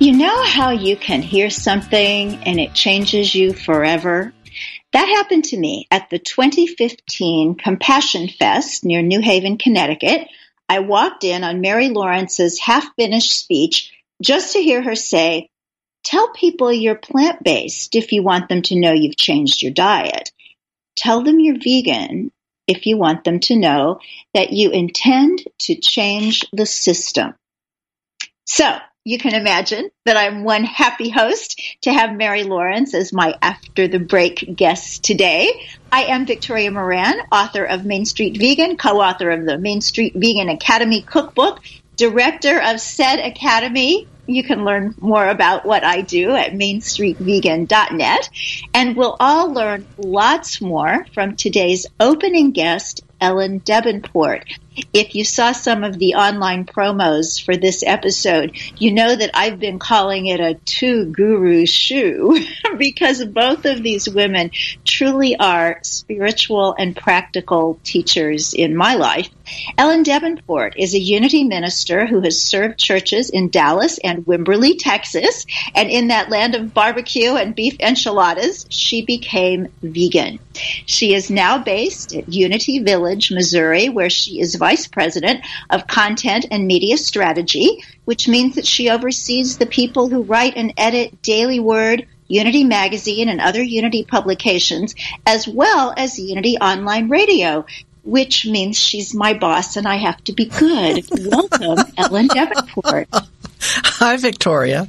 You know how you can hear something and it changes you forever? That happened to me at the 2015 Compassion Fest near New Haven, Connecticut. I walked in on Mary Lawrence's half finished speech just to hear her say, Tell people you're plant based if you want them to know you've changed your diet. Tell them you're vegan if you want them to know that you intend to change the system. So, you can imagine that I'm one happy host to have Mary Lawrence as my after the break guest today. I am Victoria Moran, author of Main Street Vegan, co-author of the Main Street Vegan Academy cookbook, director of said academy. You can learn more about what I do at mainstreetvegan.net. And we'll all learn lots more from today's opening guest, Ellen Debenport. If you saw some of the online promos for this episode, you know that I've been calling it a two guru shoe because both of these women truly are spiritual and practical teachers in my life. Ellen Debenport is a unity minister who has served churches in Dallas and Wimberley, Texas. And in that land of barbecue and beef enchiladas, she became vegan. She is now based at Unity Village, Missouri, where she is vice president of content and media strategy, which means that she oversees the people who write and edit Daily Word, Unity Magazine, and other Unity publications, as well as Unity Online Radio, which means she's my boss and I have to be good. Welcome, Ellen Debenport. Hi, Victoria.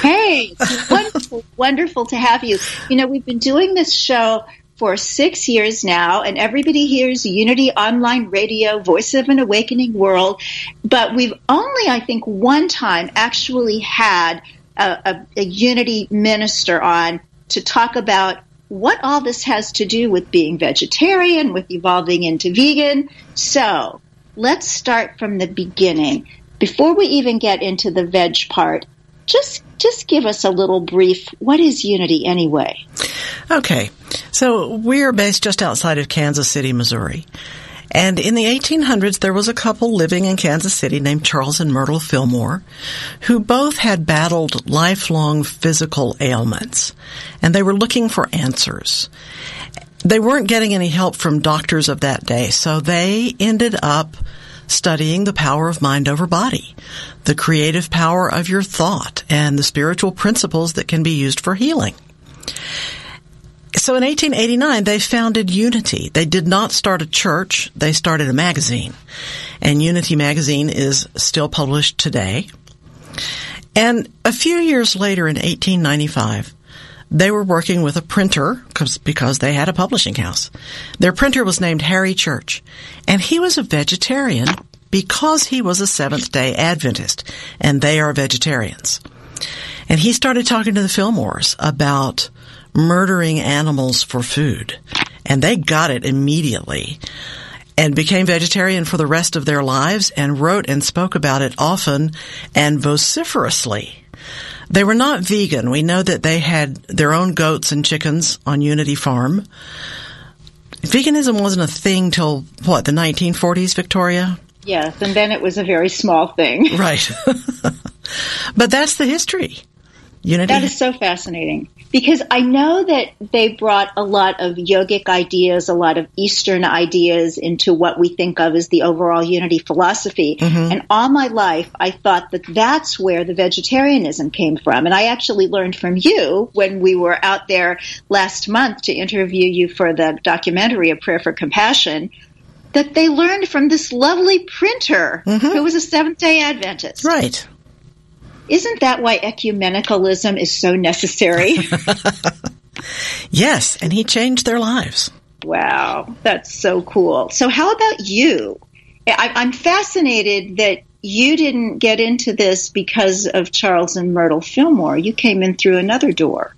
Hey, wonderful, wonderful to have you. You know, we've been doing this show for six years now, and everybody hears Unity Online Radio, Voice of an Awakening World. But we've only, I think, one time actually had a, a, a Unity minister on to talk about what all this has to do with being vegetarian, with evolving into vegan. So let's start from the beginning. Before we even get into the veg part, just just give us a little brief. What is Unity anyway? Okay, so we're based just outside of Kansas City, Missouri. And in the 1800s, there was a couple living in Kansas City named Charles and Myrtle Fillmore, who both had battled lifelong physical ailments, and they were looking for answers. They weren't getting any help from doctors of that day, so they ended up studying the power of mind over body, the creative power of your thought, and the spiritual principles that can be used for healing. So in 1889, they founded Unity. They did not start a church. They started a magazine. And Unity magazine is still published today. And a few years later in 1895, they were working with a printer because they had a publishing house. Their printer was named Harry Church, and he was a vegetarian because he was a Seventh day Adventist, and they are vegetarians. And he started talking to the Fillmores about murdering animals for food, and they got it immediately. and became vegetarian for the rest of their lives and wrote and spoke about it often and vociferously. They were not vegan. We know that they had their own goats and chickens on Unity Farm. Veganism wasn't a thing till what, the 1940s, Victoria? Yes, and then it was a very small thing. Right. but that's the history. Unity. That is so fascinating because I know that they brought a lot of yogic ideas, a lot of Eastern ideas into what we think of as the overall unity philosophy. Mm-hmm. And all my life, I thought that that's where the vegetarianism came from. And I actually learned from you when we were out there last month to interview you for the documentary A Prayer for Compassion that they learned from this lovely printer mm-hmm. who was a Seventh day Adventist. Right. Isn't that why ecumenicalism is so necessary? yes, and he changed their lives. Wow, that's so cool. So, how about you? I, I'm fascinated that you didn't get into this because of Charles and Myrtle Fillmore. You came in through another door.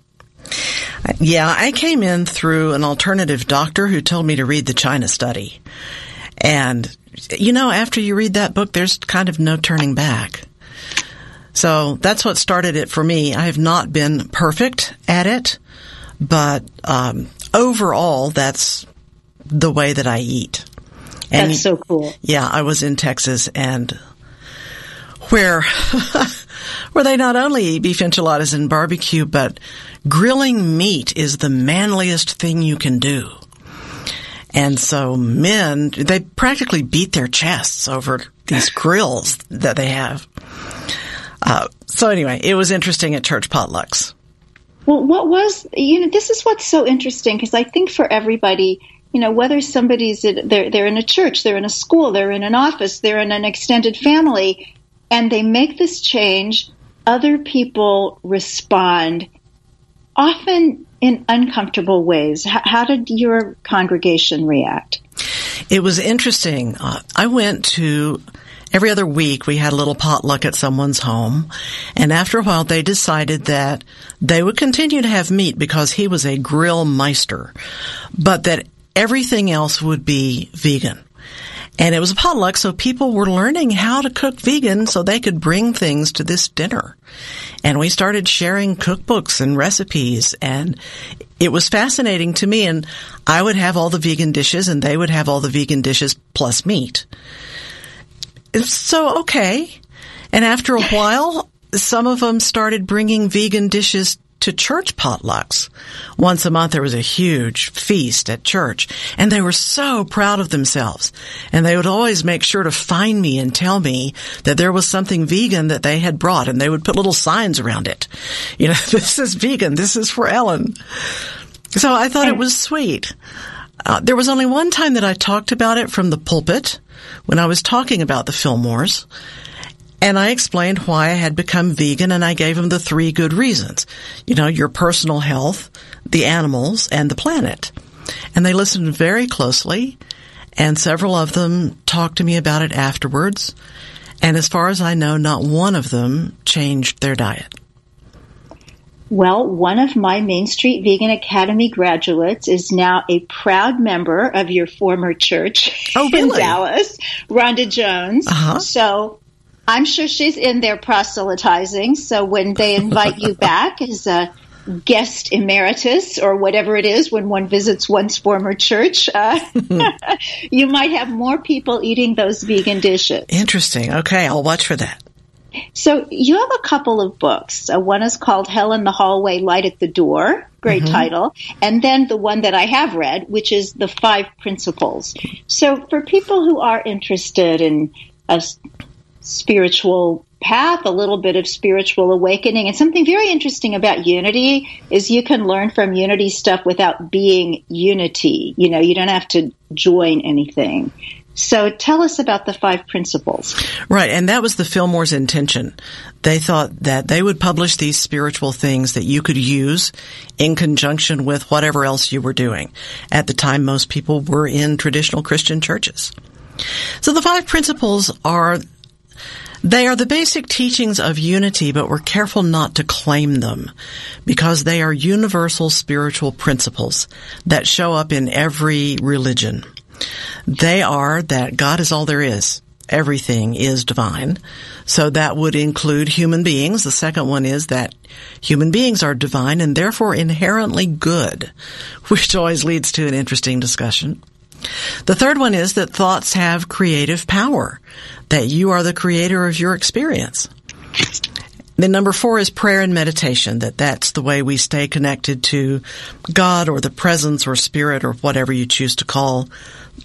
Uh, yeah, I came in through an alternative doctor who told me to read the China study. And, you know, after you read that book, there's kind of no turning back. So that's what started it for me. I have not been perfect at it, but um, overall, that's the way that I eat. And that's so cool. Yeah, I was in Texas and where where they not only eat beef enchiladas and barbecue, but grilling meat is the manliest thing you can do. And so men, they practically beat their chests over these grills that they have. Uh, so anyway, it was interesting at church potlucks. Well, what was, you know, this is what's so interesting because I think for everybody, you know, whether somebody's, they're, they're in a church, they're in a school, they're in an office, they're in an extended family, and they make this change, other people respond often in uncomfortable ways. How, how did your congregation react? It was interesting. Uh, I went to every other week we had a little potluck at someone's home. And after a while they decided that they would continue to have meat because he was a grill meister, but that everything else would be vegan. And it was a potluck, so people were learning how to cook vegan so they could bring things to this dinner. And we started sharing cookbooks and recipes and it was fascinating to me and I would have all the vegan dishes and they would have all the vegan dishes plus meat. So, okay. And after a while, some of them started bringing vegan dishes to church potlucks. Once a month there was a huge feast at church and they were so proud of themselves. And they would always make sure to find me and tell me that there was something vegan that they had brought and they would put little signs around it. You know, this is vegan. This is for Ellen. So I thought it was sweet. Uh, there was only one time that I talked about it from the pulpit when I was talking about the Fillmores. And I explained why I had become vegan and I gave them the three good reasons. You know, your personal health, the animals, and the planet. And they listened very closely and several of them talked to me about it afterwards. And as far as I know, not one of them changed their diet. Well, one of my Main Street Vegan Academy graduates is now a proud member of your former church oh, really? in Dallas, Rhonda Jones. Uh-huh. So I'm sure she's in there proselytizing. So when they invite you back as a guest emeritus or whatever it is when one visits one's former church, uh, you might have more people eating those vegan dishes. Interesting. Okay, I'll watch for that. So you have a couple of books. Uh, one is called Hell in the Hallway, Light at the Door. Great mm-hmm. title. And then the one that I have read, which is The Five Principles. So for people who are interested in a spiritual path, a little bit of spiritual awakening, and something very interesting about unity is you can learn from unity stuff without being unity. You know, you don't have to join anything. So tell us about the five principles. Right, and that was the Fillmore's intention. They thought that they would publish these spiritual things that you could use in conjunction with whatever else you were doing. At the time, most people were in traditional Christian churches. So the five principles are they are the basic teachings of unity, but we're careful not to claim them because they are universal spiritual principles that show up in every religion. They are that God is all there is. Everything is divine. So that would include human beings. The second one is that human beings are divine and therefore inherently good, which always leads to an interesting discussion. The third one is that thoughts have creative power, that you are the creator of your experience. Then number four is prayer and meditation, that that's the way we stay connected to God or the presence or spirit or whatever you choose to call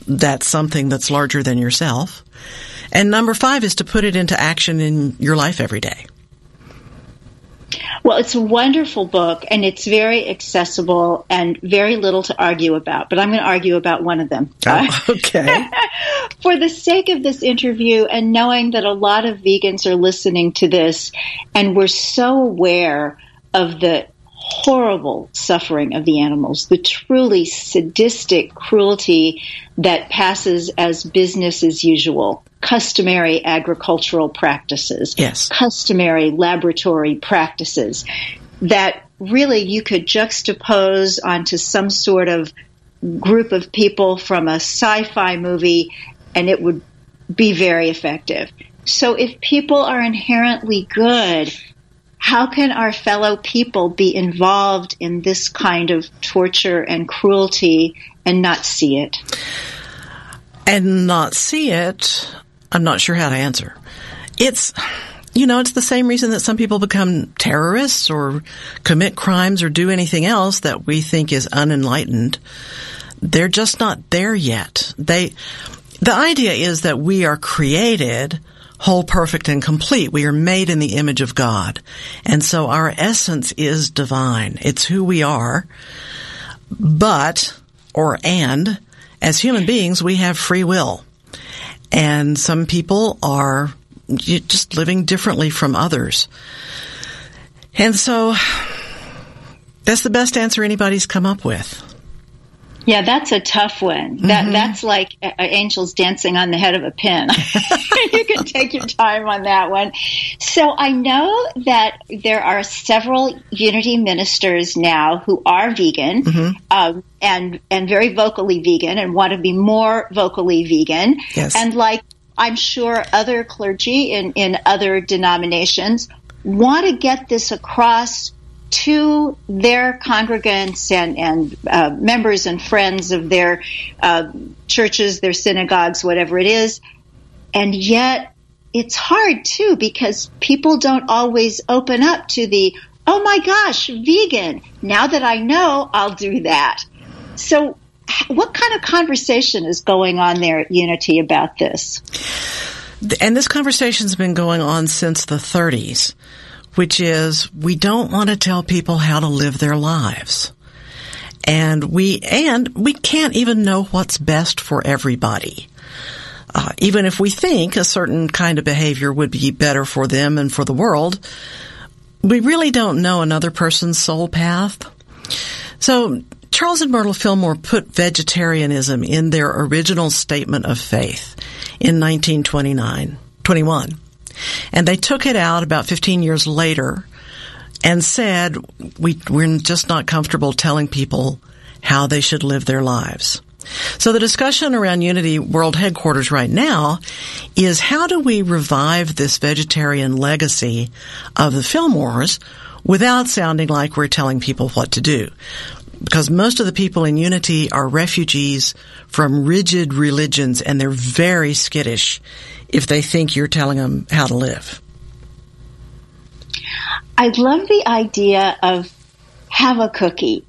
that something that's larger than yourself. And number five is to put it into action in your life every day. Well, it's a wonderful book and it's very accessible and very little to argue about, but I'm going to argue about one of them. Oh, uh, okay. For the sake of this interview and knowing that a lot of vegans are listening to this and we're so aware of the horrible suffering of the animals, the truly sadistic cruelty that passes as business as usual customary agricultural practices, yes. customary laboratory practices that really you could juxtapose onto some sort of group of people from a sci-fi movie and it would be very effective. So if people are inherently good, how can our fellow people be involved in this kind of torture and cruelty and not see it? And not see it I'm not sure how to answer. It's, you know, it's the same reason that some people become terrorists or commit crimes or do anything else that we think is unenlightened. They're just not there yet. They, the idea is that we are created whole, perfect, and complete. We are made in the image of God. And so our essence is divine. It's who we are. But, or and, as human beings, we have free will. And some people are just living differently from others. And so that's the best answer anybody's come up with. Yeah, that's a tough one. That mm-hmm. that's like uh, angels dancing on the head of a pin. you can take your time on that one. So I know that there are several Unity ministers now who are vegan mm-hmm. um, and and very vocally vegan and want to be more vocally vegan. Yes. And like I'm sure other clergy in in other denominations want to get this across to their congregants and, and uh, members and friends of their uh, churches, their synagogues, whatever it is. And yet it's hard too because people don't always open up to the, oh my gosh, vegan. Now that I know, I'll do that. So what kind of conversation is going on there at Unity about this? And this conversation's been going on since the 30s which is we don't want to tell people how to live their lives. And we, and we can't even know what's best for everybody. Uh, even if we think a certain kind of behavior would be better for them and for the world, we really don't know another person's soul path. So Charles and Myrtle Fillmore put vegetarianism in their original statement of faith in 1929, 21. And they took it out about 15 years later and said, we, we're just not comfortable telling people how they should live their lives. So the discussion around Unity World Headquarters right now is how do we revive this vegetarian legacy of the Fillmores without sounding like we're telling people what to do? Because most of the people in Unity are refugees from rigid religions and they're very skittish if they think you're telling them how to live. I love the idea of have a cookie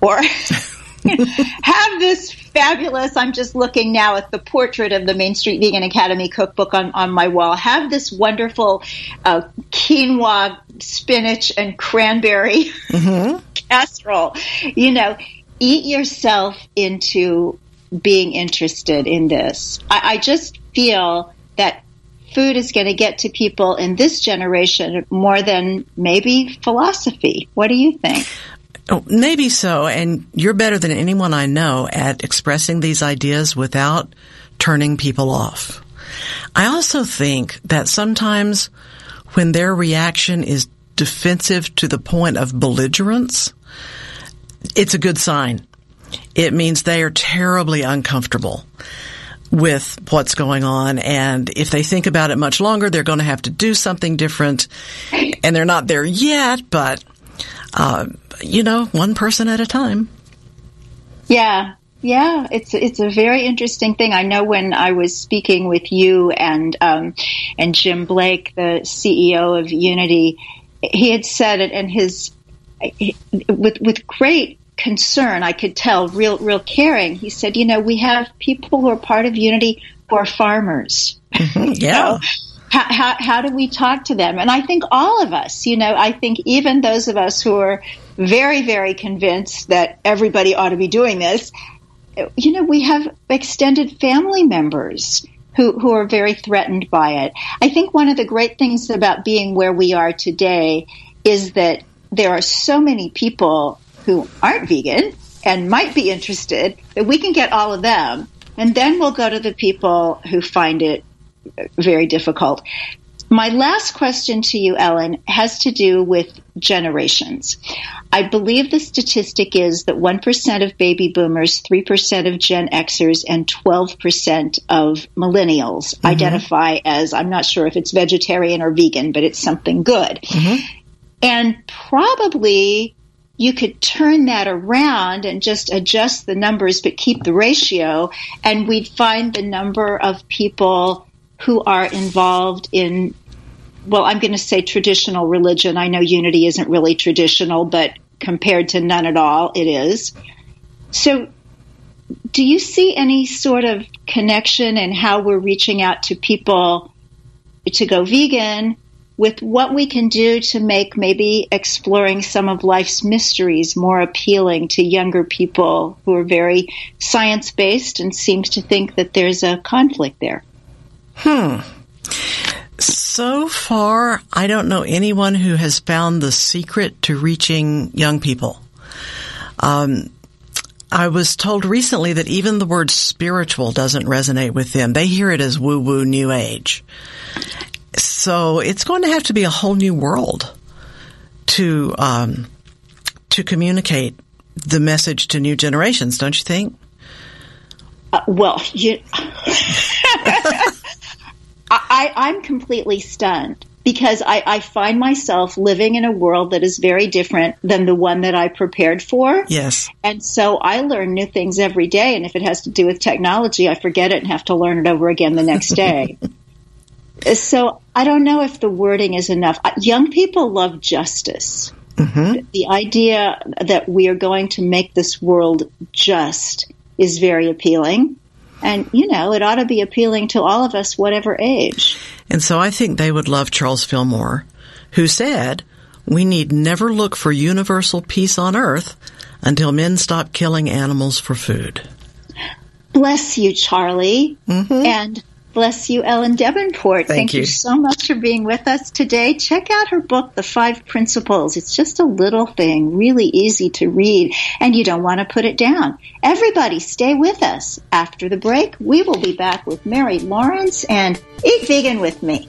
or have this fabulous, I'm just looking now at the portrait of the Main Street Vegan Academy cookbook on, on my wall. Have this wonderful uh, quinoa, spinach, and cranberry mm-hmm. casserole. You know, eat yourself into being interested in this. I, I just feel that food is going to get to people in this generation more than maybe philosophy. What do you think? Oh, maybe so. And you're better than anyone I know at expressing these ideas without turning people off. I also think that sometimes when their reaction is defensive to the point of belligerence, it's a good sign. it means they are terribly uncomfortable with what's going on. And if they think about it much longer, they're going to have to do something different. And they're not there yet, but, uh, you know, one person at a time. Yeah. Yeah, it's it's a very interesting thing. I know when I was speaking with you and um, and Jim Blake, the CEO of Unity, he had said it, and his with with great concern, I could tell, real real caring. He said, you know, we have people who are part of Unity who are farmers. Mm-hmm. Yeah. how, how, how do we talk to them? And I think all of us, you know, I think even those of us who are very, very convinced that everybody ought to be doing this, you know, we have extended family members who, who are very threatened by it. I think one of the great things about being where we are today is that there are so many people who aren't vegan and might be interested that we can get all of them. And then we'll go to the people who find it very difficult. My last question to you, Ellen, has to do with generations. I believe the statistic is that 1% of baby boomers, 3% of Gen Xers, and 12% of millennials mm-hmm. identify as, I'm not sure if it's vegetarian or vegan, but it's something good. Mm-hmm. And probably you could turn that around and just adjust the numbers but keep the ratio and we'd find the number of people who are involved in well i'm going to say traditional religion. I know unity isn't really traditional but compared to none at all it is. So do you see any sort of connection in how we're reaching out to people to go vegan with what we can do to make maybe exploring some of life's mysteries more appealing to younger people who are very science based and seems to think that there's a conflict there. Hmm. So far, I don't know anyone who has found the secret to reaching young people. Um, I was told recently that even the word spiritual doesn't resonate with them. They hear it as woo woo new age. So it's going to have to be a whole new world to um, to communicate the message to new generations, don't you think? Uh, well, you, I, I'm completely stunned because I, I, find myself living in a world that is very different than the one that I prepared for. Yes. And so I learn new things every day. And if it has to do with technology, I forget it and have to learn it over again the next day. so I don't know if the wording is enough. Young people love justice. Mm-hmm. The idea that we are going to make this world just is very appealing. And, you know, it ought to be appealing to all of us, whatever age. And so I think they would love Charles Fillmore, who said, we need never look for universal peace on earth until men stop killing animals for food. Bless you, Charlie. Mm-hmm. And Bless you, Ellen Debenport. Thank, Thank you. you. so much for being with us today. Check out her book, The Five Principles. It's just a little thing, really easy to read, and you don't want to put it down. Everybody, stay with us. After the break, we will be back with Mary Lawrence and Eat Vegan with me.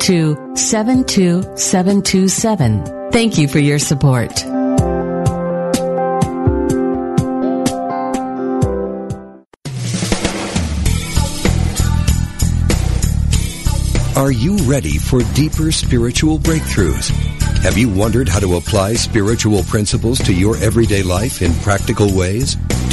to 72727. Thank you for your support. Are you ready for deeper spiritual breakthroughs? Have you wondered how to apply spiritual principles to your everyday life in practical ways?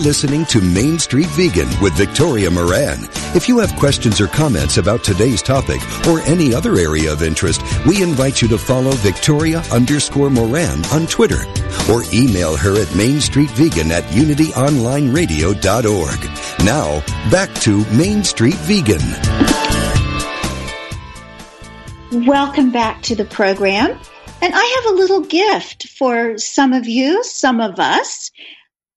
Listening to Main Street Vegan with Victoria Moran. If you have questions or comments about today's topic or any other area of interest, we invite you to follow Victoria underscore Moran on Twitter or email her at mainstreetvegan at unityonlineradio.org. Now, back to Main Street Vegan. Welcome back to the program. And I have a little gift for some of you, some of us.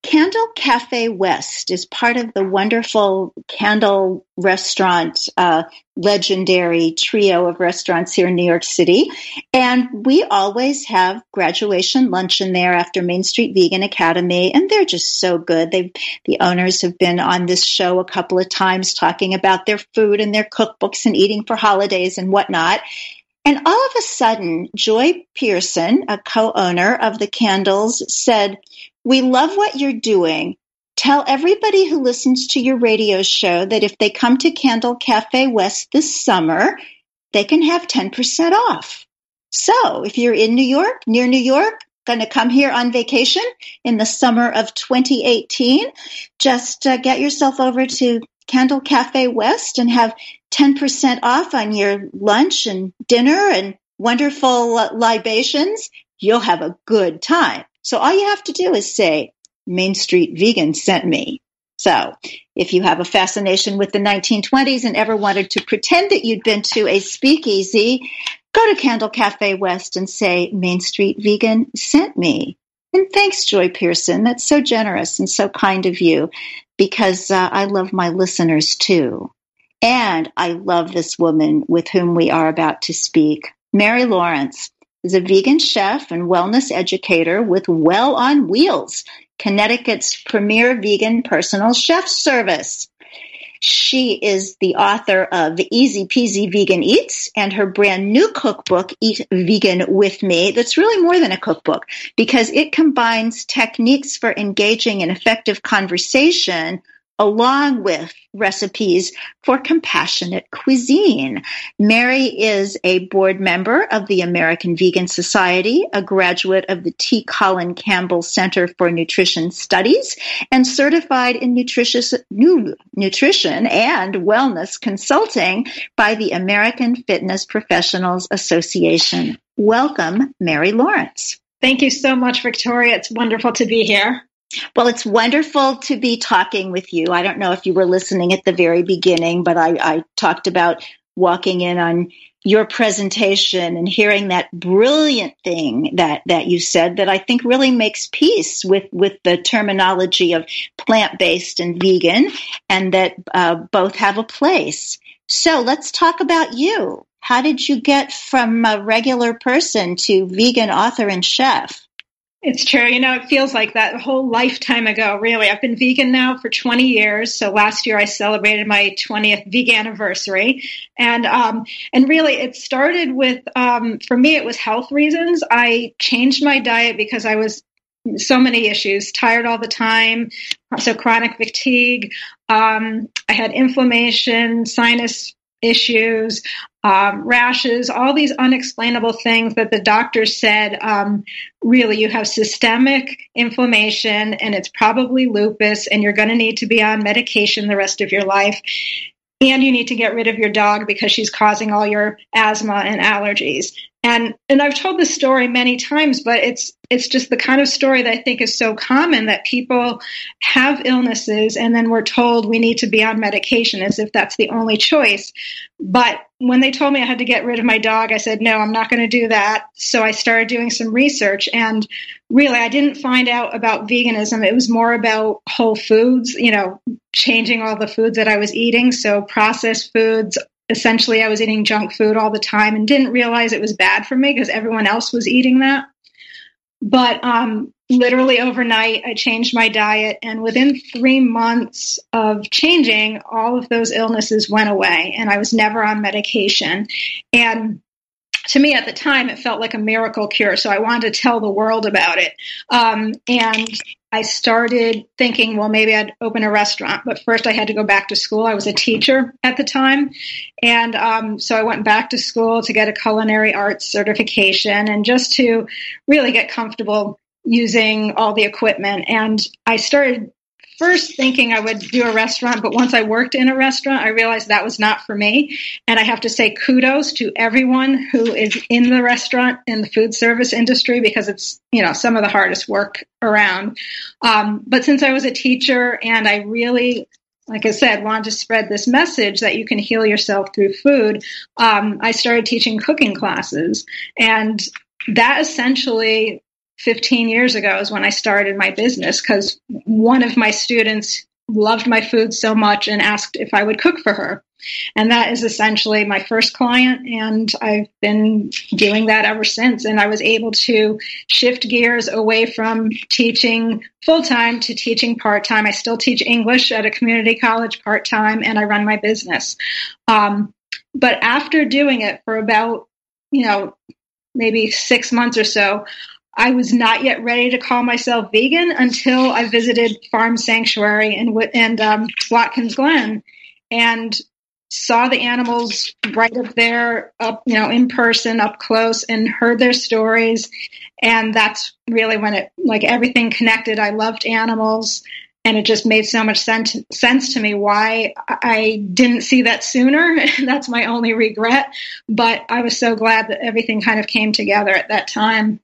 Candle Cafe West is part of the wonderful candle restaurant, uh, legendary trio of restaurants here in New York City. And we always have graduation luncheon there after Main Street Vegan Academy. And they're just so good. They, the owners have been on this show a couple of times talking about their food and their cookbooks and eating for holidays and whatnot. And all of a sudden, Joy Pierson, a co-owner of the candles, said, we love what you're doing. Tell everybody who listens to your radio show that if they come to Candle Cafe West this summer, they can have 10% off. So if you're in New York, near New York, going to come here on vacation in the summer of 2018, just uh, get yourself over to Candle Cafe West and have 10% off on your lunch and dinner and wonderful uh, libations. You'll have a good time. So all you have to do is say, Main Street Vegan sent me. So if you have a fascination with the 1920s and ever wanted to pretend that you'd been to a speakeasy, go to Candle Cafe West and say, Main Street Vegan sent me. And thanks, Joy Pierson. That's so generous and so kind of you because uh, I love my listeners too. And I love this woman with whom we are about to speak, Mary Lawrence is a vegan chef and wellness educator with Well on Wheels, Connecticut's premier vegan personal chef service. She is the author of Easy Peasy Vegan Eats and her brand new cookbook, Eat Vegan with Me, that's really more than a cookbook because it combines techniques for engaging in effective conversation along with recipes for compassionate cuisine. Mary is a board member of the American Vegan Society, a graduate of the T. Colin Campbell Center for Nutrition Studies, and certified in nutritious, nutrition and wellness consulting by the American Fitness Professionals Association. Welcome, Mary Lawrence. Thank you so much, Victoria. It's wonderful to be here. Well, it's wonderful to be talking with you. I don't know if you were listening at the very beginning, but I, I talked about walking in on your presentation and hearing that brilliant thing that, that you said that I think really makes peace with, with the terminology of plant based and vegan and that uh, both have a place. So let's talk about you. How did you get from a regular person to vegan author and chef? It's true. You know, it feels like that whole lifetime ago, really. I've been vegan now for 20 years. So last year I celebrated my 20th vegan anniversary. And, um, and really it started with, um, for me, it was health reasons. I changed my diet because I was so many issues, tired all the time. So chronic fatigue. Um, I had inflammation, sinus issues, um, rashes, all these unexplainable things that the doctors said um, really you have systemic inflammation and it's probably lupus and you're going to need to be on medication the rest of your life. And you need to get rid of your dog because she's causing all your asthma and allergies. And and I've told this story many times, but it's it's just the kind of story that I think is so common that people have illnesses and then we're told we need to be on medication as if that's the only choice. But when they told me I had to get rid of my dog, I said, no, I'm not going to do that. So I started doing some research and really I didn't find out about veganism. It was more about whole foods, you know, changing all the foods that I was eating. So processed foods, essentially I was eating junk food all the time and didn't realize it was bad for me because everyone else was eating that. But um, literally overnight, I changed my diet, and within three months of changing, all of those illnesses went away, and I was never on medication. And to me at the time, it felt like a miracle cure. So I wanted to tell the world about it. Um, and I started thinking, well, maybe I'd open a restaurant. But first, I had to go back to school. I was a teacher at the time. And um, so I went back to school to get a culinary arts certification and just to really get comfortable using all the equipment. And I started first thinking I would do a restaurant, but once I worked in a restaurant, I realized that was not for me. And I have to say kudos to everyone who is in the restaurant and the food service industry because it's, you know, some of the hardest work around. Um, but since I was a teacher and I really like I said, wanted to spread this message that you can heal yourself through food, um, I started teaching cooking classes. And that essentially 15 years ago is when I started my business because one of my students loved my food so much and asked if I would cook for her. And that is essentially my first client. And I've been doing that ever since. And I was able to shift gears away from teaching full time to teaching part time. I still teach English at a community college part time and I run my business. Um, but after doing it for about, you know, maybe six months or so, I was not yet ready to call myself vegan until I visited Farm Sanctuary in and um, Watkins Glen, and saw the animals right up there, up you know, in person, up close, and heard their stories. And that's really when it like everything connected. I loved animals, and it just made so much sense sense to me why I didn't see that sooner. that's my only regret. But I was so glad that everything kind of came together at that time.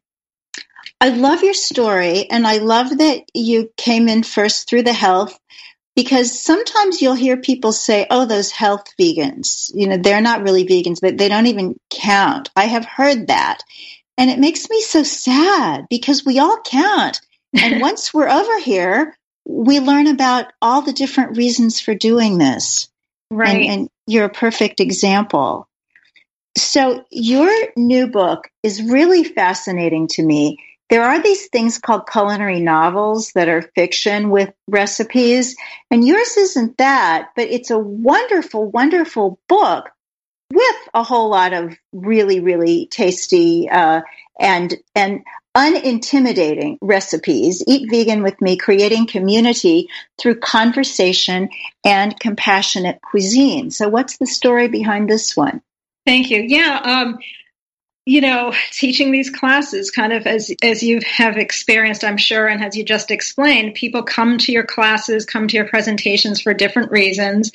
I love your story, and I love that you came in first through the health because sometimes you'll hear people say, oh, those health vegans, you know, they're not really vegans, but they don't even count. I have heard that. And it makes me so sad because we all count. And once we're over here, we learn about all the different reasons for doing this. Right. And, and you're a perfect example. So, your new book is really fascinating to me there are these things called culinary novels that are fiction with recipes, and yours isn't that, but it's a wonderful, wonderful book with a whole lot of really, really tasty uh, and and unintimidating recipes. Eat vegan with me, creating community through conversation and compassionate cuisine. So, what's the story behind this one? Thank you. Yeah, um, you know, teaching these classes, kind of as as you have experienced, I'm sure, and as you just explained, people come to your classes, come to your presentations for different reasons.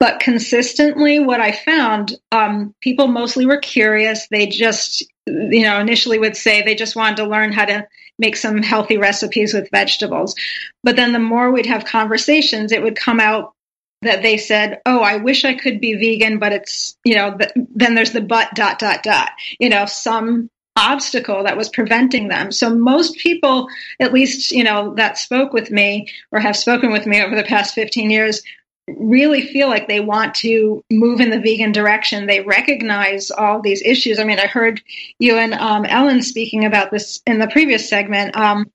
But consistently, what I found, um, people mostly were curious. They just, you know, initially would say they just wanted to learn how to make some healthy recipes with vegetables. But then the more we'd have conversations, it would come out that they said, "Oh, I wish I could be vegan, but it's you know." Th- then there's the but dot dot dot. You know, some obstacle that was preventing them. So most people, at least you know, that spoke with me or have spoken with me over the past 15 years, really feel like they want to move in the vegan direction. They recognize all these issues. I mean, I heard you and um, Ellen speaking about this in the previous segment. Um,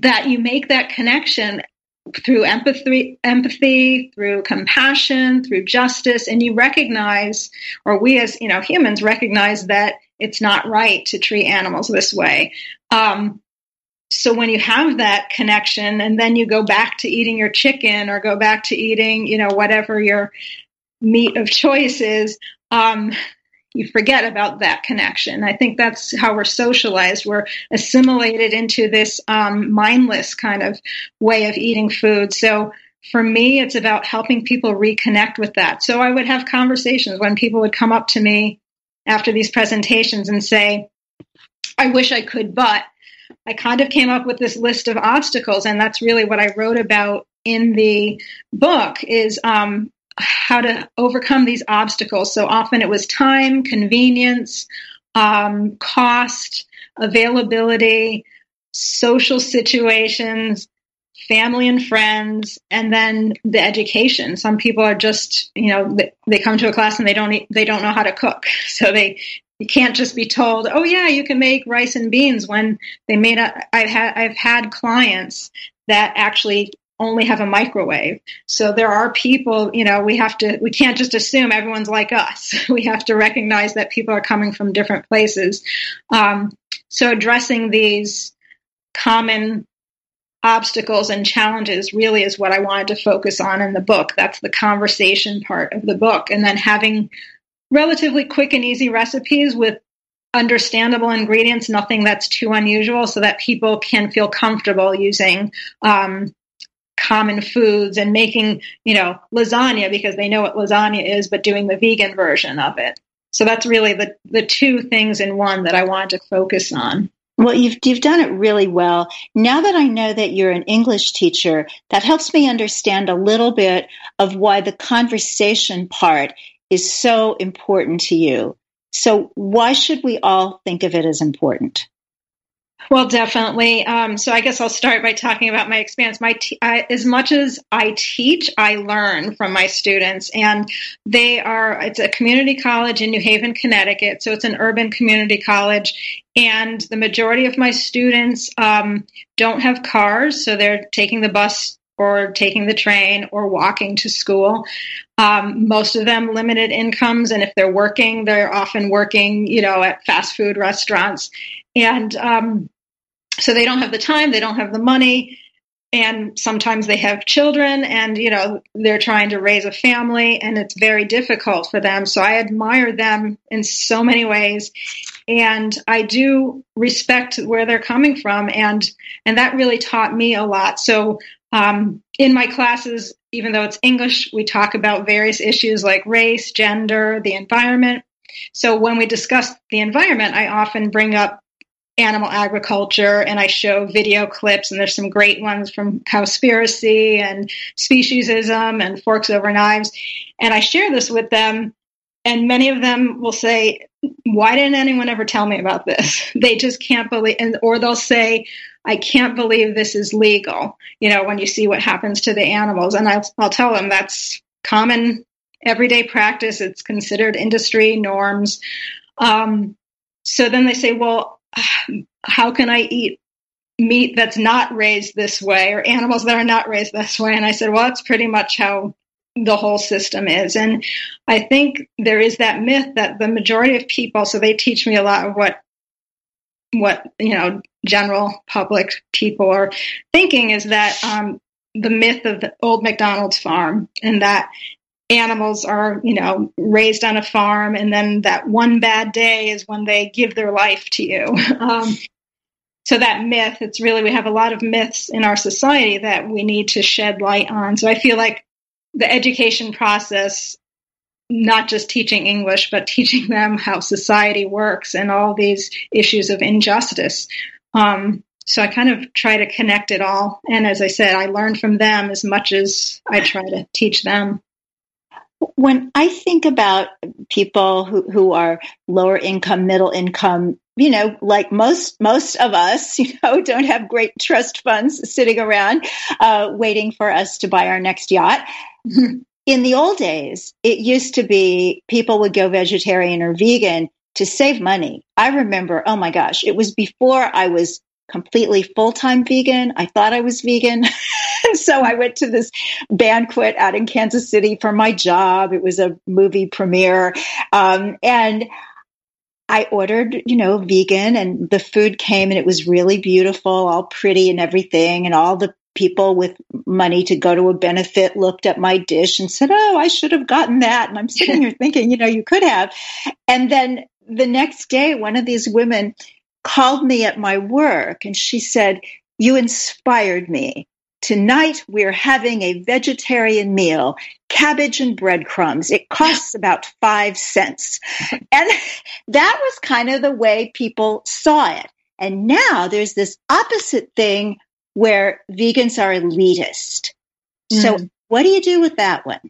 that you make that connection through empathy, empathy, through compassion, through justice, and you recognize, or we as you know humans recognize that it's not right to treat animals this way. Um, so when you have that connection, and then you go back to eating your chicken or go back to eating, you know, whatever your meat of choice is, um, you forget about that connection. I think that's how we're socialized. We're assimilated into this um, mindless kind of way of eating food. So for me, it's about helping people reconnect with that. So I would have conversations when people would come up to me after these presentations and say, I wish I could, but I kind of came up with this list of obstacles. And that's really what I wrote about in the book is um, how to overcome these obstacles. So often it was time, convenience, um, cost, availability, social situations, family and friends, and then the education. Some people are just, you know, they come to a class and they don't eat, they don't know how to cook, so they you can't just be told, "Oh yeah, you can make rice and beans." When they made, a, I've had I've had clients that actually only have a microwave. So there are people, you know, we have to, we can't just assume everyone's like us. We have to recognize that people are coming from different places. Um, so addressing these common obstacles and challenges really is what I wanted to focus on in the book. That's the conversation part of the book. And then having relatively quick and easy recipes with understandable ingredients, nothing that's too unusual, so that people can feel comfortable using um, common foods and making, you know, lasagna because they know what lasagna is, but doing the vegan version of it. So that's really the, the two things in one that I wanted to focus on. Well, you've you've done it really well. Now that I know that you're an English teacher, that helps me understand a little bit of why the conversation part is so important to you. So, why should we all think of it as important? Well, definitely. Um, so I guess I'll start by talking about my experience. My t- I, as much as I teach, I learn from my students, and they are. It's a community college in New Haven, Connecticut, so it's an urban community college. And the majority of my students um, don't have cars, so they're taking the bus or taking the train or walking to school. Um, most of them limited incomes, and if they're working, they're often working, you know, at fast food restaurants. And um, so they don't have the time, they don't have the money, and sometimes they have children and you know they're trying to raise a family and it's very difficult for them. So i admire them in so many ways and i do respect where they're coming from and and that really taught me a lot. So um, in my classes even though it's english we talk about various issues like race gender the environment. So when we discuss the environment i often bring up animal agriculture and I show video clips and there's some great ones from Cowspiracy and Speciesism and Forks Over Knives. And I share this with them and many of them will say, why didn't anyone ever tell me about this? they just can't believe, and, or they'll say, I can't believe this is legal. You know, when you see what happens to the animals, and I'll, I'll tell them that's common everyday practice. It's considered industry norms. Um, so then they say, well, how can I eat meat that's not raised this way or animals that are not raised this way? And I said, well, that's pretty much how the whole system is. And I think there is that myth that the majority of people, so they teach me a lot of what what you know general public people are thinking is that um, the myth of the old McDonald's farm and that animals are, you know, raised on a farm, and then that one bad day is when they give their life to you. Um, so that myth, it's really we have a lot of myths in our society that we need to shed light on. So I feel like the education process, not just teaching English, but teaching them how society works and all these issues of injustice. Um, so I kind of try to connect it all. And as I said, I learn from them as much as I try to teach them. When I think about people who, who are lower income, middle income, you know, like most most of us, you know, don't have great trust funds sitting around uh, waiting for us to buy our next yacht. In the old days, it used to be people would go vegetarian or vegan to save money. I remember, oh my gosh, it was before I was completely full time vegan. I thought I was vegan. so I went to this banquet out in Kansas City for my job. It was a movie premiere. Um, and I ordered, you know, vegan and the food came and it was really beautiful, all pretty and everything. And all the people with money to go to a benefit looked at my dish and said, Oh, I should have gotten that. And I'm sitting here thinking, you know, you could have. And then the next day, one of these women called me at my work and she said, You inspired me. Tonight we're having a vegetarian meal, cabbage and breadcrumbs. It costs about five cents. And that was kind of the way people saw it. And now there's this opposite thing where vegans are elitist. Mm. So what do you do with that one?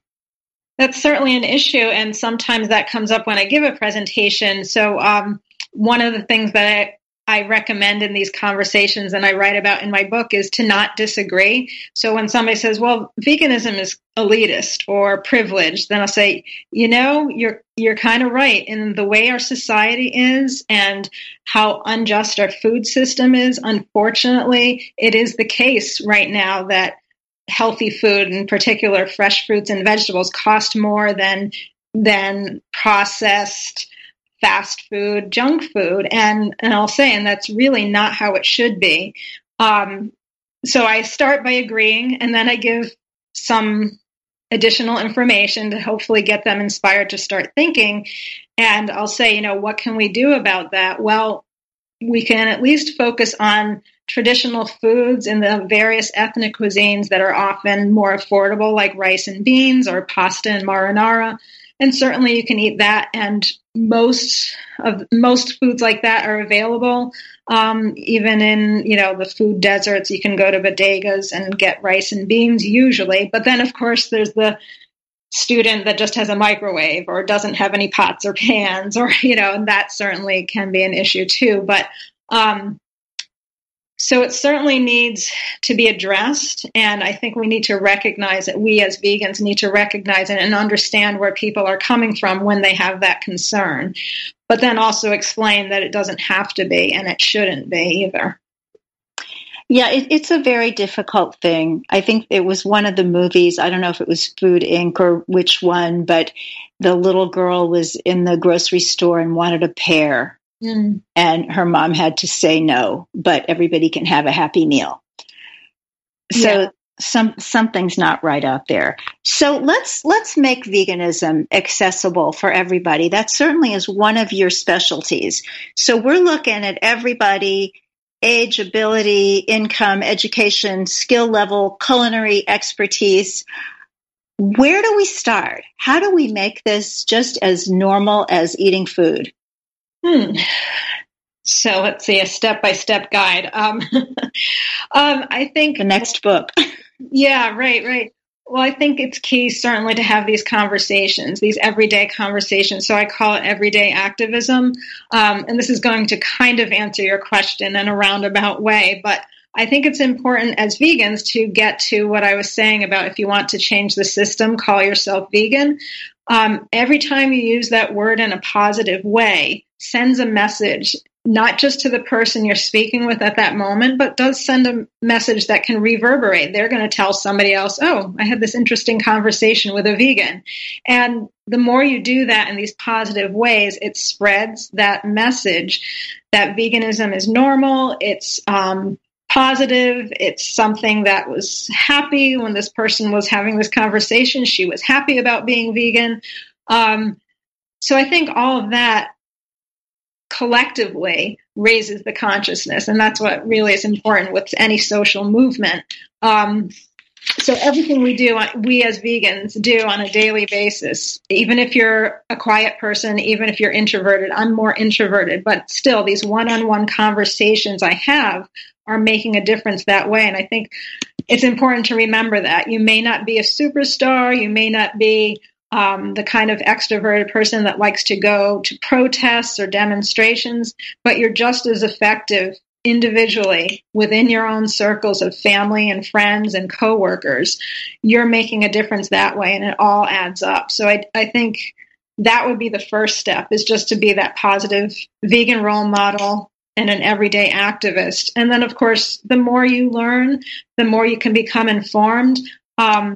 That's certainly an issue, and sometimes that comes up when I give a presentation. So, um, one of the things that I recommend in these conversations and I write about in my book is to not disagree. So when somebody says, well, veganism is elitist or privileged, then I'll say, you know, you're, you're kind of right in the way our society is and how unjust our food system is. Unfortunately, it is the case right now that healthy food, in particular fresh fruits and vegetables, cost more than, than processed, fast food, junk food, and and I'll say, and that's really not how it should be. Um, so I start by agreeing, and then I give some additional information to hopefully get them inspired to start thinking. And I'll say, you know, what can we do about that? Well, we can at least focus on traditional foods in the various ethnic cuisines that are often more affordable, like rice and beans or pasta and marinara and certainly you can eat that and most of most foods like that are available. Um, even in you know the food deserts you can go to bodegas and get rice and beans usually. But then of course there's the student that just has a microwave or doesn't have any pots or pans or you know and that certainly can be an issue too. But um, so it certainly needs to be addressed. And I think we need to recognize that we as vegans need to recognize it and understand where people are coming from when they have that concern. But then also explain that it doesn't have to be and it shouldn't be either. Yeah, it, it's a very difficult thing. I think it was one of the movies. I don't know if it was Food Inc. or which one, but the little girl was in the grocery store and wanted a pear Mm. And her mom had to say no, but everybody can have a happy meal. So yeah. some something's not right out there. So let's let's make veganism accessible for everybody. That certainly is one of your specialties. So we're looking at everybody age, ability, income, education, skill level, culinary expertise. Where do we start? How do we make this just as normal as eating food? Hmm. So let's see a step by step guide. Um, um, I think the next book. yeah, right, right. Well, I think it's key certainly to have these conversations, these everyday conversations. So I call it everyday activism. Um, and this is going to kind of answer your question in a roundabout way, but I think it's important as vegans to get to what I was saying about if you want to change the system, call yourself vegan. Um, every time you use that word in a positive way, sends a message not just to the person you're speaking with at that moment, but does send a message that can reverberate. They're going to tell somebody else, oh, I had this interesting conversation with a vegan. And the more you do that in these positive ways, it spreads that message that veganism is normal. It's, um, positive. It's something that was happy when this person was having this conversation. She was happy about being vegan. Um, so I think all of that collectively raises the consciousness. And that's what really is important with any social movement. Um, so everything we do, we as vegans do on a daily basis, even if you're a quiet person, even if you're introverted, I'm more introverted, but still these one-on-one conversations I have are making a difference that way. And I think it's important to remember that you may not be a superstar, you may not be um, the kind of extroverted person that likes to go to protests or demonstrations, but you're just as effective individually within your own circles of family and friends and coworkers. You're making a difference that way, and it all adds up. So I, I think that would be the first step is just to be that positive vegan role model and an everyday activist. And then, of course, the more you learn, the more you can become informed. Um,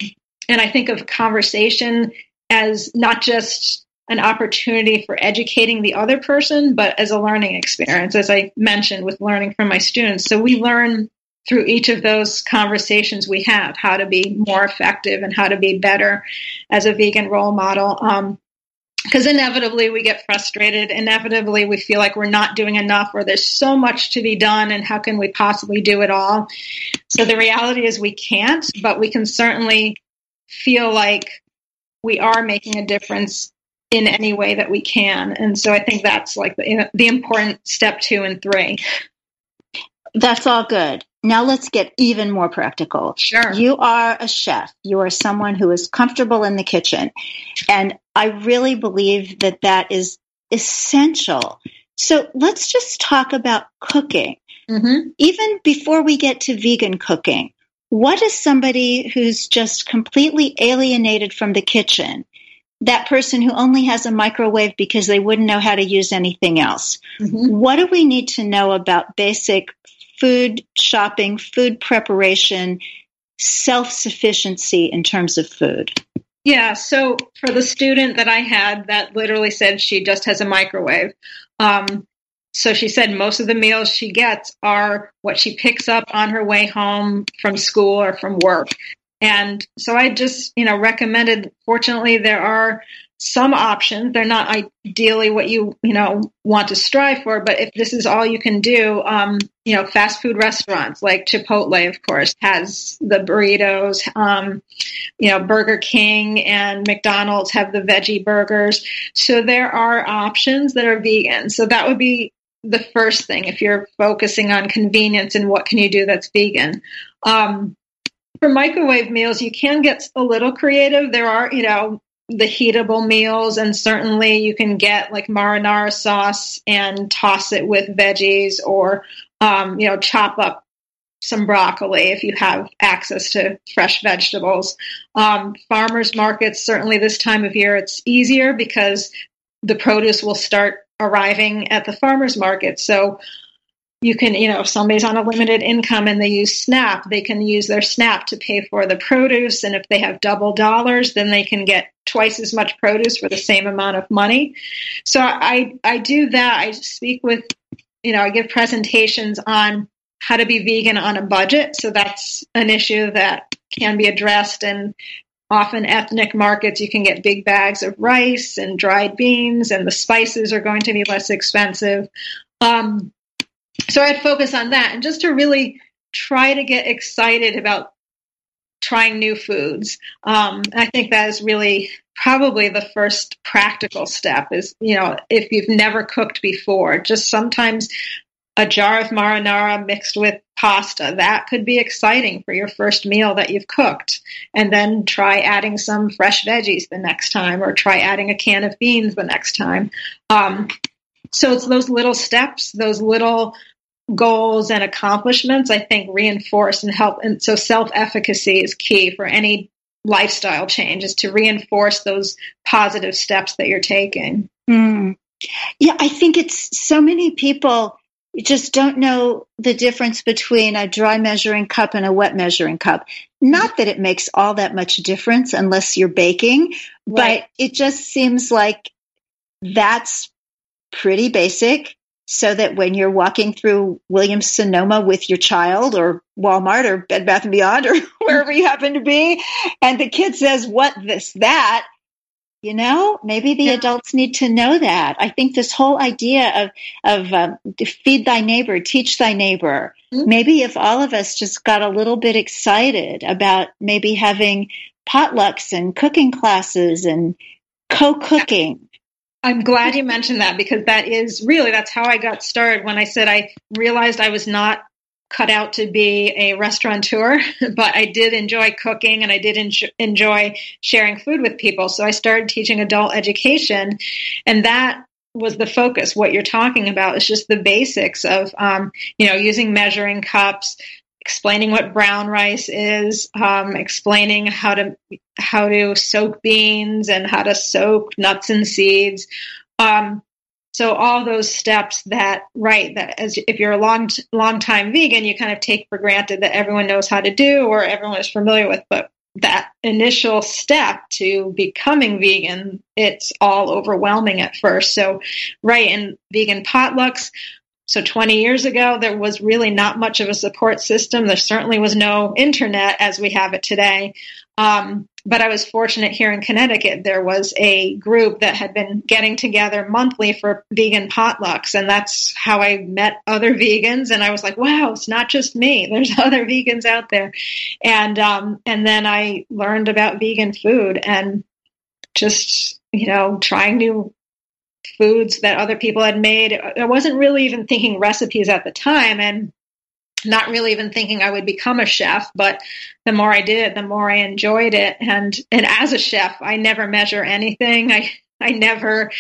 and I think of conversation as not just an opportunity for educating the other person, but as a learning experience, as I mentioned with learning from my students. So we learn through each of those conversations we have how to be more effective and how to be better as a vegan role model. Um, because inevitably we get frustrated. Inevitably we feel like we're not doing enough or there's so much to be done and how can we possibly do it all? So the reality is we can't, but we can certainly feel like we are making a difference in any way that we can. And so I think that's like the, the important step two and three. That's all good. Now let's get even more practical. Sure. You are a chef. You are someone who is comfortable in the kitchen. And I really believe that that is essential. So let's just talk about cooking. Mm-hmm. Even before we get to vegan cooking, what is somebody who's just completely alienated from the kitchen? That person who only has a microwave because they wouldn't know how to use anything else. Mm-hmm. What do we need to know about basic food shopping, food preparation, self sufficiency in terms of food? Yeah, so for the student that I had that literally said she just has a microwave, um, so she said most of the meals she gets are what she picks up on her way home from school or from work. And so I just, you know, recommended, fortunately, there are some options. They're not ideally what you, you know, want to strive for, but if this is all you can do, um, you know, fast food restaurants like Chipotle, of course, has the burritos. Um, you know, Burger King and McDonald's have the veggie burgers. So there are options that are vegan. So that would be the first thing if you're focusing on convenience and what can you do that's vegan. Um, for microwave meals, you can get a little creative. There are, you know, the heatable meals, and certainly you can get like marinara sauce and toss it with veggies, or um, you know, chop up some broccoli if you have access to fresh vegetables. Um, farmers markets, certainly this time of year, it's easier because the produce will start arriving at the farmers market. So you can, you know, if somebody's on a limited income and they use SNAP, they can use their SNAP to pay for the produce. And if they have double dollars, then they can get twice as much produce for the same amount of money. So I, I do that. I speak with, you know, I give presentations on how to be vegan on a budget. So that's an issue that can be addressed. And often ethnic markets, you can get big bags of rice and dried beans, and the spices are going to be less expensive. Um, so I'd focus on that and just to really try to get excited about trying new foods. Um, I think that is really probably the first practical step is, you know, if you've never cooked before, just sometimes a jar of marinara mixed with pasta. That could be exciting for your first meal that you've cooked. And then try adding some fresh veggies the next time, or try adding a can of beans the next time. Um, so it's those little steps, those little goals and accomplishments, I think reinforce and help. And so self efficacy is key for any lifestyle change is to reinforce those positive steps that you're taking. Mm. Yeah, I think it's so many people just don't know the difference between a dry measuring cup and a wet measuring cup. Not that it makes all that much difference unless you're baking, right. but it just seems like that's pretty basic so that when you're walking through Williams Sonoma with your child or Walmart or Bed Bath and Beyond or wherever you happen to be, and the kid says, What this, that, You know, maybe the yeah. adults need to know that. I think this whole idea of of uh, feed thy neighbor, teach thy neighbor. Mm-hmm. Maybe if all of us just got a little bit excited about maybe having potlucks and cooking classes and co-cooking. I'm glad you mentioned that because that is really that's how I got started when I said I realized I was not cut out to be a restaurateur, but I did enjoy cooking and I did enjoy sharing food with people. So I started teaching adult education, and that was the focus. What you're talking about is just the basics of, um, you know, using measuring cups, explaining what brown rice is, um, explaining how to how to soak beans and how to soak nuts and seeds. Um, so all those steps that right that as if you're a long long time vegan, you kind of take for granted that everyone knows how to do or everyone is familiar with, but that initial step to becoming vegan, it's all overwhelming at first. So, right, in vegan potlucks, so 20 years ago, there was really not much of a support system. There certainly was no internet as we have it today. Um, but I was fortunate here in Connecticut. There was a group that had been getting together monthly for vegan potlucks, and that's how I met other vegans. And I was like, "Wow, it's not just me. There's other vegans out there." And um, and then I learned about vegan food and just you know trying new foods that other people had made. I wasn't really even thinking recipes at the time, and not really even thinking I would become a chef, but the more I did it, the more I enjoyed it. And and as a chef, I never measure anything. I I never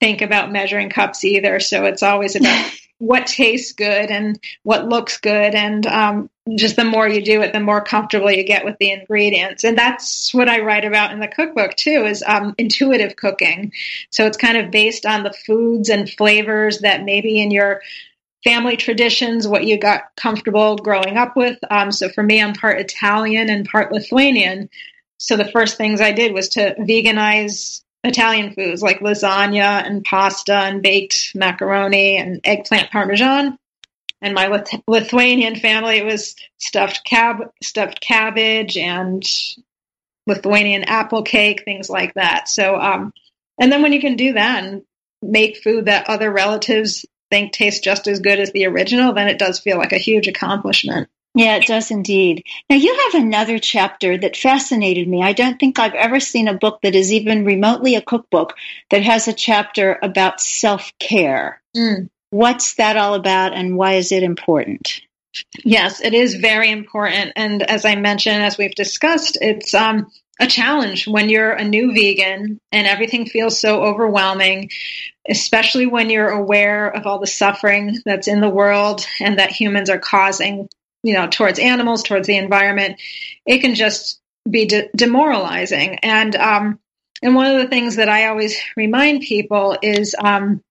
think about measuring cups either. So it's always about what tastes good and what looks good. And um, just the more you do it, the more comfortable you get with the ingredients. And that's what I write about in the cookbook too, is um, intuitive cooking. So it's kind of based on the foods and flavors that maybe in your family traditions, what you got comfortable growing up with. Um, so for me, I'm part Italian and part Lithuanian. So the first things I did was to veganize Italian foods like lasagna and pasta and baked macaroni and eggplant parmesan. And my Lith- Lithuanian family it was stuffed cab stuffed cabbage and Lithuanian apple cake, things like that. So, um, and then when you can do that and make food that other relatives think tastes just as good as the original, then it does feel like a huge accomplishment. Yeah, it does indeed. Now, you have another chapter that fascinated me. I don't think I've ever seen a book that is even remotely a cookbook that has a chapter about self care. Mm. What's that all about, and why is it important? Yes, it is very important. And as I mentioned, as we've discussed, it's um, a challenge when you're a new vegan and everything feels so overwhelming, especially when you're aware of all the suffering that's in the world and that humans are causing, you know, towards animals, towards the environment. It can just be de- demoralizing. And um, and one of the things that I always remind people is um,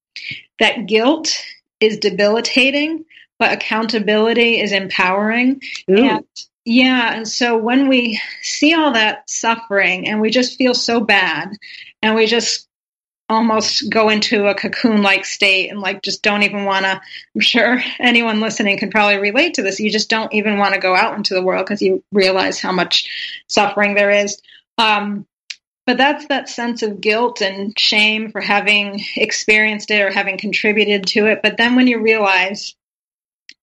that guilt is debilitating, but accountability is empowering. Ooh. And yeah. And so when we see all that suffering and we just feel so bad and we just almost go into a cocoon like state and like just don't even want to i'm sure anyone listening can probably relate to this you just don't even want to go out into the world because you realize how much suffering there is. Um, but that's that sense of guilt and shame for having experienced it or having contributed to it. But then when you realize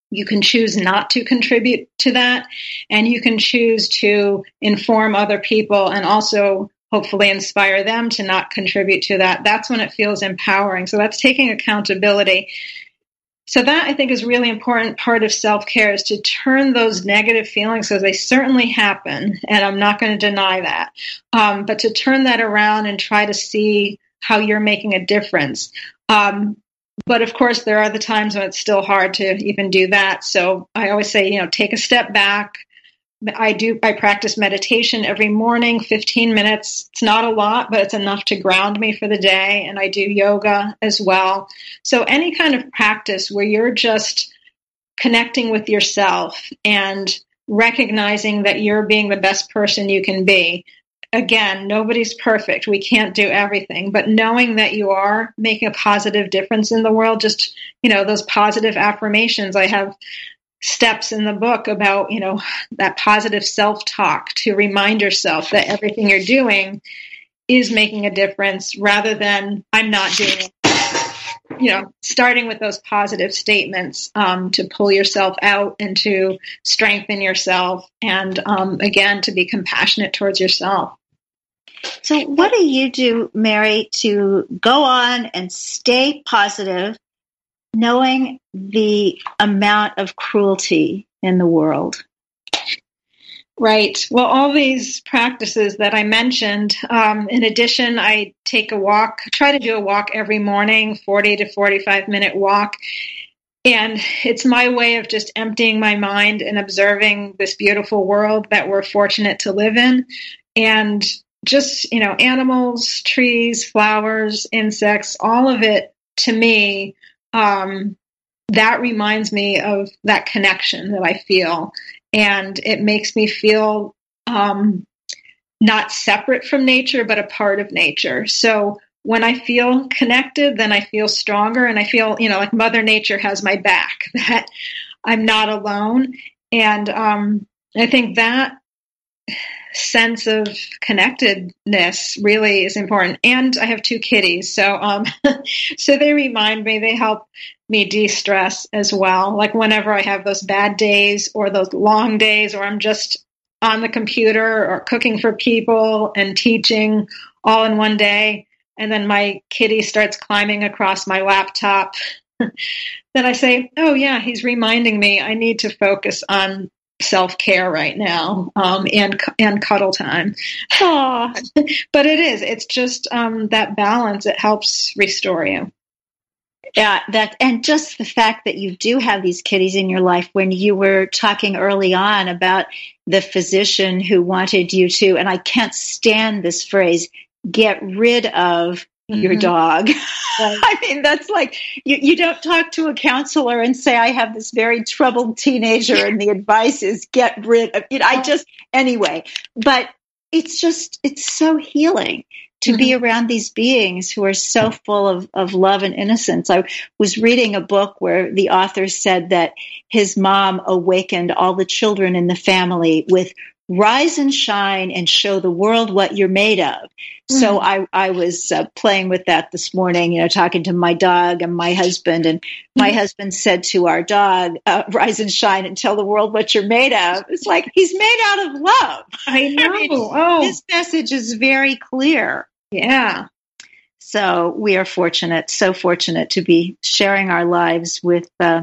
you can choose not to contribute to that, and you can choose to inform other people and also hopefully inspire them to not contribute to that. That's when it feels empowering. So that's taking accountability. So that I think is really important part of self-care is to turn those negative feelings because they certainly happen, and I'm not going to deny that. Um, but to turn that around and try to see how you're making a difference. Um, but of course, there are the times when it's still hard to even do that. So I always say, you know, take a step back. I do, I practice meditation every morning, 15 minutes. It's not a lot, but it's enough to ground me for the day. And I do yoga as well. So any kind of practice where you're just connecting with yourself and recognizing that you're being the best person you can be again, nobody's perfect. We can't do everything, but knowing that you are making a positive difference in the world, just, you know, those positive affirmations. I have steps in the book about, you know, that positive self talk to remind yourself that everything you're doing is making a difference rather than I'm not doing it. You know, starting with those positive statements um, to pull yourself out and to strengthen yourself, and um, again, to be compassionate towards yourself. So, what do you do, Mary, to go on and stay positive, knowing the amount of cruelty in the world? Right. Well, all these practices that I mentioned, um, in addition, I take a walk, try to do a walk every morning, 40 to 45 minute walk. And it's my way of just emptying my mind and observing this beautiful world that we're fortunate to live in. And just, you know, animals, trees, flowers, insects, all of it to me, um, that reminds me of that connection that I feel and it makes me feel um, not separate from nature, but a part of nature. So when I feel connected, then I feel stronger and I feel, you know, like Mother Nature has my back, that I'm not alone. And um, I think that sense of connectedness really is important. And I have two kitties, so um, so they remind me. They help me de-stress as well. Like whenever I have those bad days or those long days, or I'm just on the computer or cooking for people and teaching all in one day, and then my kitty starts climbing across my laptop. then I say, "Oh yeah, he's reminding me I need to focus on self care right now um, and and cuddle time. but it is. It's just um, that balance. It helps restore you. Yeah, that and just the fact that you do have these kitties in your life. When you were talking early on about the physician who wanted you to, and I can't stand this phrase, get rid of mm-hmm. your dog. Right. I mean, that's like you, you don't talk to a counselor and say, I have this very troubled teenager, and the advice is get rid of it. I just, anyway, but it's just, it's so healing to mm-hmm. be around these beings who are so full of, of love and innocence. I was reading a book where the author said that his mom awakened all the children in the family with rise and shine and show the world what you're made of. Mm-hmm. So I, I was uh, playing with that this morning, you know, talking to my dog and my husband. And my mm-hmm. husband said to our dog, uh, rise and shine and tell the world what you're made of. It's like he's made out of love. I know. I mean, oh. His message is very clear. Yeah. So we are fortunate, so fortunate to be sharing our lives with uh,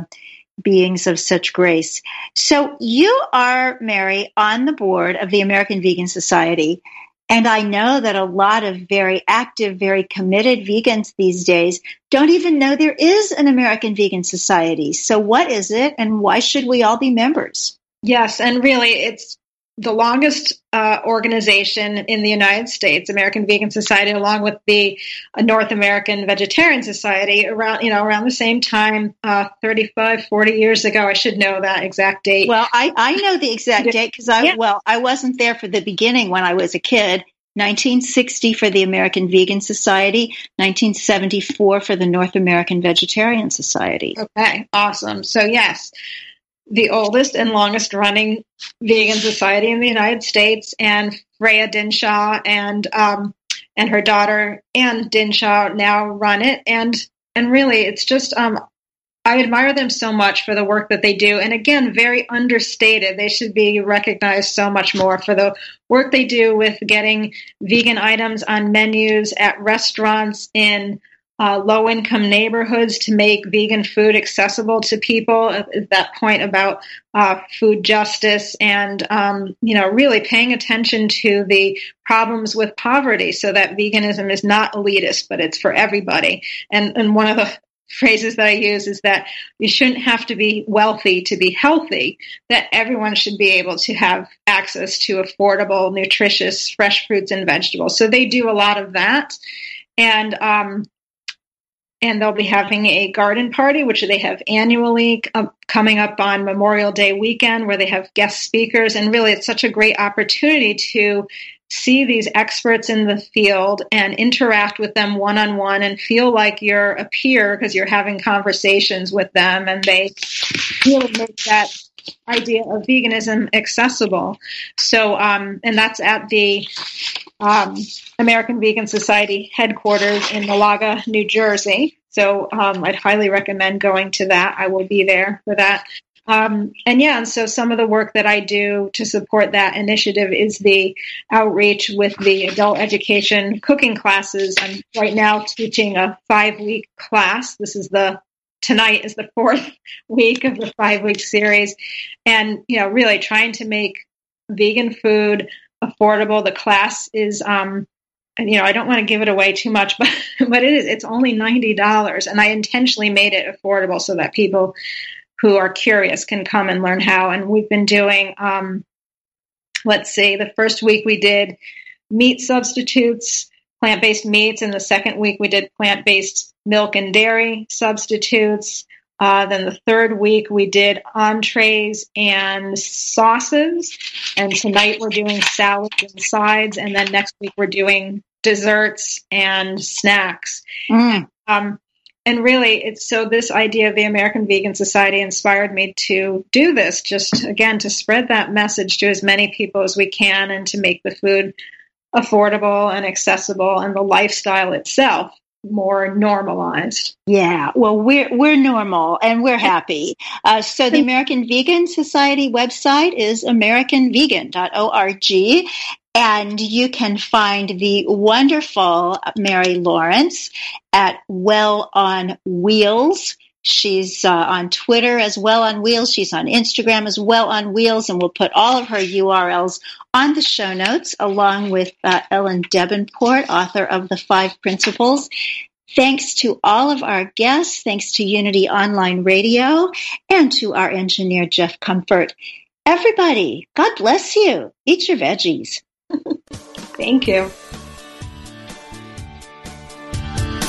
beings of such grace. So you are, Mary, on the board of the American Vegan Society. And I know that a lot of very active, very committed vegans these days don't even know there is an American Vegan Society. So, what is it, and why should we all be members? Yes, and really, it's the longest uh, organization in the United States, American Vegan Society, along with the uh, North American Vegetarian Society, around you know around the same time, uh, 35, 40 years ago. I should know that exact date. Well, I, I know the exact date because I yeah. well I wasn't there for the beginning when I was a kid. 1960 for the American Vegan Society, 1974 for the North American Vegetarian Society. Okay, awesome. So yes, the oldest and longest running vegan society in the United States, and Freya Dinshah and um, and her daughter Anne Dinshah now run it, and and really it's just um, I admire them so much for the work that they do, and again, very understated. They should be recognized so much more for the work they do with getting vegan items on menus at restaurants in uh, low income neighborhoods to make vegan food accessible to people. That point about uh, food justice and, um, you know, really paying attention to the problems with poverty so that veganism is not elitist, but it's for everybody. And, and one of the phrases that I use is that you shouldn't have to be wealthy to be healthy, that everyone should be able to have access to affordable, nutritious, fresh fruits and vegetables. So they do a lot of that. And, um, and they'll be having a garden party, which they have annually uh, coming up on Memorial Day weekend, where they have guest speakers. And really, it's such a great opportunity to see these experts in the field and interact with them one on one and feel like you're a peer because you're having conversations with them and they really make that idea of veganism accessible. So, um, and that's at the um, American Vegan Society headquarters in Malaga, New Jersey. So um, I'd highly recommend going to that. I will be there for that. Um, and yeah, and so some of the work that I do to support that initiative is the outreach with the adult education cooking classes. I'm right now teaching a five week class. This is the tonight is the fourth week of the five week series, and you know, really trying to make vegan food affordable. The class is um, and you know, I don't want to give it away too much, but but it is it's only ninety dollars, and I intentionally made it affordable so that people who are curious can come and learn how. And we've been doing, um, let's see, the first week we did meat substitutes, plant based meats, and the second week we did plant based milk and dairy substitutes. Uh, then the third week we did entrees and sauces, and tonight we're doing salads and sides, and then next week we're doing desserts and snacks. Mm. Um, and really it's so this idea of the american vegan society inspired me to do this just again to spread that message to as many people as we can and to make the food affordable and accessible and the lifestyle itself more normalized. Yeah, well, we're we're normal and we're happy. Uh, so the American Vegan Society website is americanvegan.org, and you can find the wonderful Mary Lawrence at Well on Wheels. She's uh, on Twitter as well on Wheels. She's on Instagram as well on Wheels, and we'll put all of her URLs on the show notes, along with uh, Ellen Debenport, author of The Five Principles. Thanks to all of our guests, thanks to Unity Online Radio, and to our engineer, Jeff Comfort. Everybody, God bless you. Eat your veggies. Thank you.